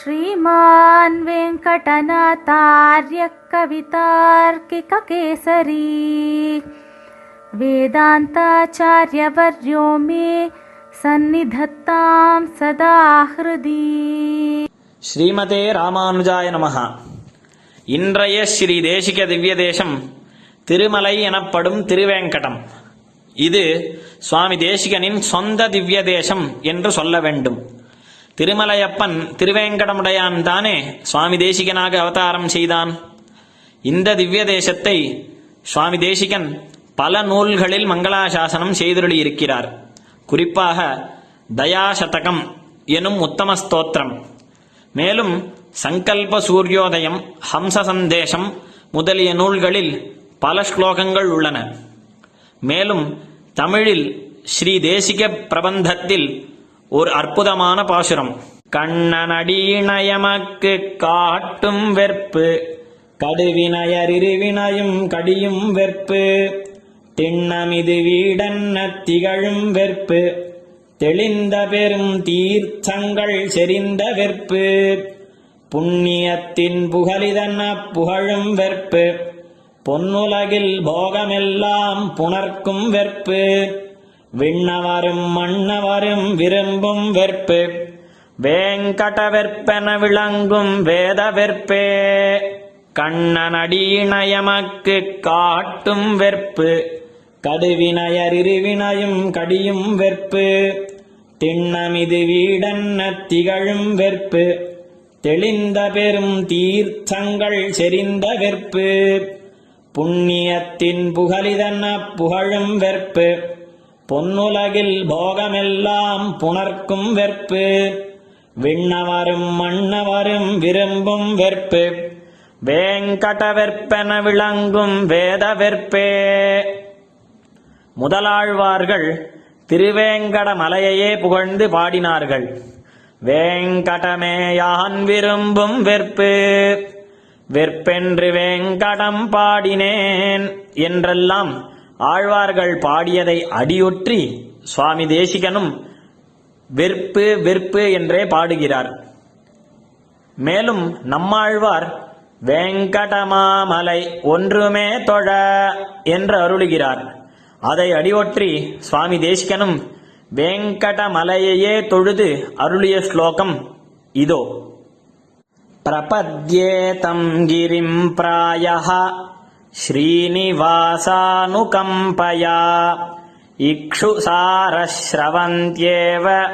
श्रीमान् वेङ्कटनाथार्यः कवितार्किककेसरी वेदान्ताचार्यवर्यो मे सन्निधत्तां सदा हृदि ஸ்ரீமதே ராமானுஜாய நமஹா இன்றைய ஸ்ரீ தேசிக திவ்ய தேசம் திருமலை எனப்படும் திருவேங்கடம் இது சுவாமி தேசிகனின் சொந்த திவ்ய தேசம் என்று சொல்ல வேண்டும் திருமலையப்பன் திருவேங்கடமுடையான் தானே சுவாமி தேசிகனாக அவதாரம் செய்தான். இந்த திவ்ய தேசத்தை சுவாமி தேசிகன் பல நூல்களில் மங்களாசாசனம் செய்துள்ளியிருக்கிறார் குறிப்பாக தயாசதகம் எனும் உத்தம ஸ்தோத்திரம். மேலும் சங்கல்ப சூரியோதயம் ஹம்ச சந்தேசம் முதலிய நூல்களில் பல ஸ்லோகங்கள் உள்ளன. மேலும் தமிழில் ஸ்ரீ தேசிக பிரபந்தத்தில் ஒரு அற்புதமான பாசுரம். கண்ணனடீணயமக்கு காட்டும் வெற்பு. கடுவினயரிவினையும் கடியும் வெற்பு. திண்ணமிது வீடன்ன திகழும் வெற்பு. தெளிந்த பெரும் தீர்த்தங்கள் செறிந்த வெற்பு. புண்ணியத்தின் புகழிதன்ன புகழும் வெற்பு. பொன்னுலகில் போகமெல்லாம் புணர்க்கும் வெற்பு. விண்ணவரும் மன்னவரும் விரும்பும் வெற்பு. வேங்கட வெற்பென விளங்கும் வேத வெற்பே கண்ணனடீணயமக்கு காட்டும் வெற்பு. கடுவினயரிவினையும் கடியும் வெற்பு. திண்ணமிது வீடன்ன திகழும் வெற்பு. தெளிந்த பெரும் தீர்த்தங்கள் செறிந்த வெற்பு. புண்ணியத்தின் புகழிதன்ன புகழும் வெற்பு. பொன்னுலகில் போகமெல்லாம் புணர்க்கும் வெற்பு. விண்ணவரும் மன்னவரும் விரும்பும் வெற்பு. வேங்கட வெற்பென விளங்கும் வேத வெற்பே. முதலாழ்வார்கள் திருவேங்கட மலையையே புகழ்ந்து பாடினார்கள். வேங்கடமே யான் விரும்பும் வெற்பு. வெற்பென்று வேங்கடம் பாடினேன் என்றெல்லாம் ஆழ்வார்கள் பாடியதை அடியொற்றி சுவாமி தேசிகனும் வெறுப்பு வெறுப்பு என்றே பாடுகிறார். மேலும் நம்மாழ்வார் வேங்கடமாமலை ஒன்றுமே தொழ என்று அருளுகிறார். அதை அடியொற்றி சுவாமி தேசிகனும் வேங்கடமலையையே தொழுது அருளிய ஸ்லோகம் இதோ. பிரபத்யேதம் கிரிம் பிராயः श्रीनिवासानुकम्पया। इक्षुसारश्रवन्त्येव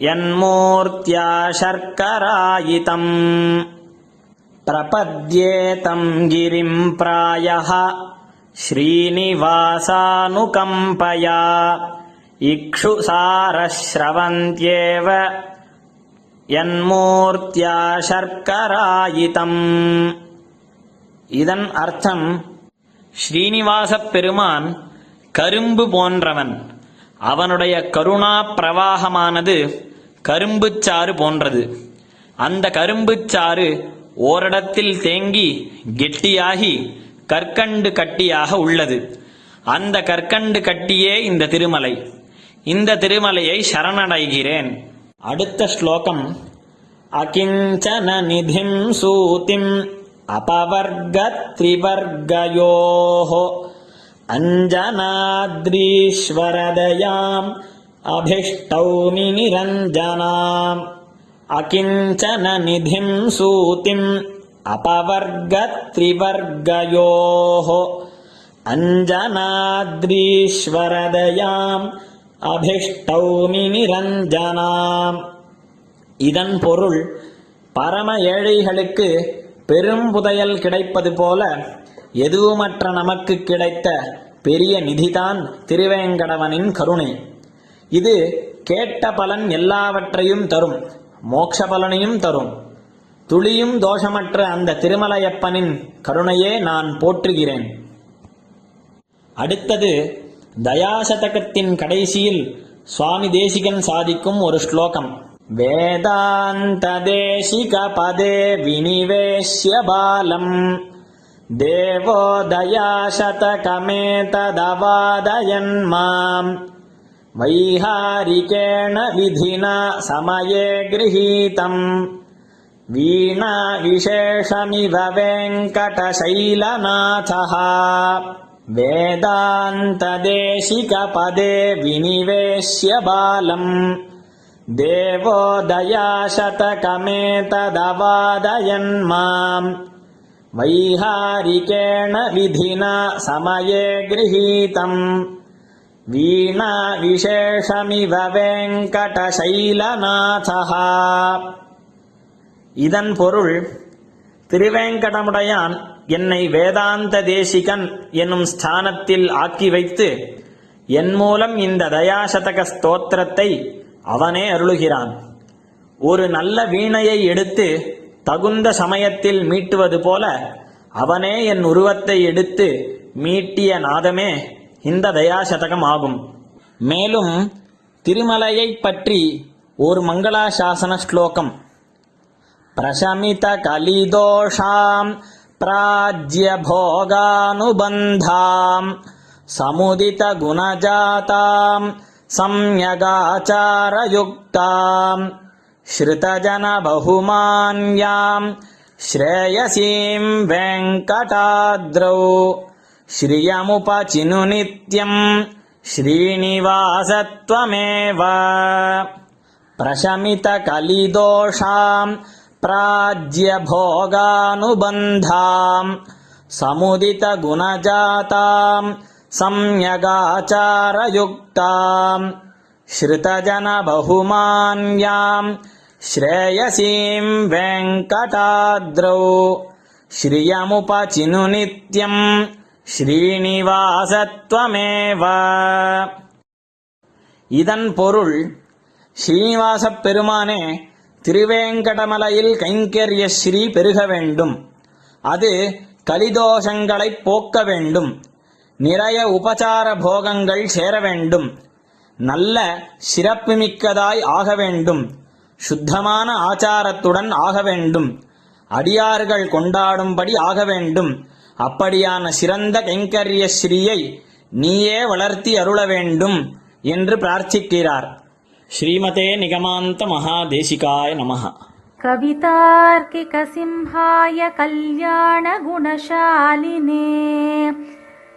यन्मूर्त्या शर्करायितम्। प्रपद्येतम् गिरिम् प्रायः श्रीनिवासानुकम्पया। इक्षुसारश्रवन्त्येव यन्मूर्त्या शर्करायितम् இதன் அர்த்தம் ஸ்ரீனிவாசப் பெருமான் கரும்பு போன்றவன். அவனுடைய கருணா பிரவாகமானது கரும்புச்சாறு போன்றது. அந்த கரும்புச்சாறு ஓரிடத்தில் தேங்கி கெட்டியாகி கற்கண்டு கட்டியாக உள்ளது. அந்த கற்கண்டு கட்டியே இந்த திருமலை. இந்த திருமலையை சரணடைகிறேன். அடுத்த ஸ்லோகம். அகிஞ்சன நிதிம் சூதிம் अपवर्गत्रिवर्गयोः अञ्जनाद्रीश्वरदयाम् अभिष्टौमि निरञ्जनाम् अकिञ्चन निधिम् सूतिम् अपवर्गत्रिवर्गयोः अञ्जनाद्रीश्वरदयाम् அபிஷ்டௌமி நிரஞ்சனாம் இதன் பொருள் பரம ஏழைகளுக்கு பெரும் புதையல் கிடைப்பது போல எதுவுமற்ற நமக்கு கிடைத்த பெரிய நிதிதான் திருவேங்கடவனின் கருணை. இது கேட்ட பலன் எல்லாவற்றையும் தரும் மோட்ச பலனையும் தரும். துளியும் தோஷமற்ற அந்த திருமலையப்பனின் கருணையே நான் போற்றுகிறேன். அடுத்தது தயாசதகத்தின் கடைசியில் சுவாமி தேசிகன் சாதிக்கும் ஒரு ஸ்லோகம். वेदान्तदेशिकपदे विनिवेश्य बालम्। विनिवेश्यबालम् देवोदयाशतकमेतदवादयन्माम् वैहारिकेण विधिना समये गृहीतम्। वीणा विशेषमिव वेङ्कटशैलनाथः। वेदान्तदेशिकपदे विनिवेश्य बालम्। देवो दयाशतकमेतदवादयन् माम् वैहारिकेण विधिना समये गृहीतम् वीणा विशेषमिव वेङ्कटशैलनाथः இதன் பொருள் திருவேங்கடமுடையான் என்னை வேதாந்த தேசிகன் என்னும் ஸ்தானத்தில் ஆக்கி வைத்து என் மூலம் இந்த தயாசதக ஸ்தோத்திரத்தை அவனே அருளுகிறான். ஒரு நல்ல வீணையை எடுத்து தகுந்த சமயத்தில் மீட்டுவது போல அவனே என் உருவத்தை எடுத்து மீட்டிய நாதமே இந்த தயாசதகம் ஆகும். மேலும் திருமலையை பற்றி ஒரு மங்களா சாசன ஸ்லோகம். பிரசமித கலிதோஷாம் பிராஜ்ய போகானுபந்தாம் சமுதித குணஜாதாம் सम्यगाचारयुक्ताम् श्रुतजनबहुमान्याम् श्रेयसीम् वेङ्कटाद्रौ श्रियमुपचिनु नित्यम् श्रीनिवासत्वमेव प्रशमितकलिदोषाम् प्राज्यभोगानुबन्धाम् समुदितगुणजाताम् सम्यगाचारयुक्ताम् श्रुतजनबहुमान्याम् श्रेयसीम् वेङ्कटाद्रौ श्रियमुपचिनु नित्यम् ஸ்ரீனிவாசத்வமேவ இதன் பொருள் ஸ்ரீனிவாசப் பெருமானே திருவேங்கடமலையில் கைங்கரிய ஸ்ரீ பெருக வேண்டும் அது கலிதோஷங்களைப் போக்க வேண்டும் நிறைய உபசார போகங்கள் சேர வேண்டும் நல்ல சிறப்புமிக்கதாய் ஆக வேண்டும் சுத்தமான ஆச்சாரத்துடன் ஆக வேண்டும் அடியார்கள் கொண்டாடும்படி ஆக வேண்டும் அப்படியான சிறந்த கைங்கரிய ஸ்ரீயை நீயே வளர்த்தி அருள வேண்டும் என்று பிரார்த்திக்கிறார் ஸ்ரீமதே நிகமாந்த மகாதேசிகாய நமஹ कवितार्किकसिंहाय कल्याणगुणशालिने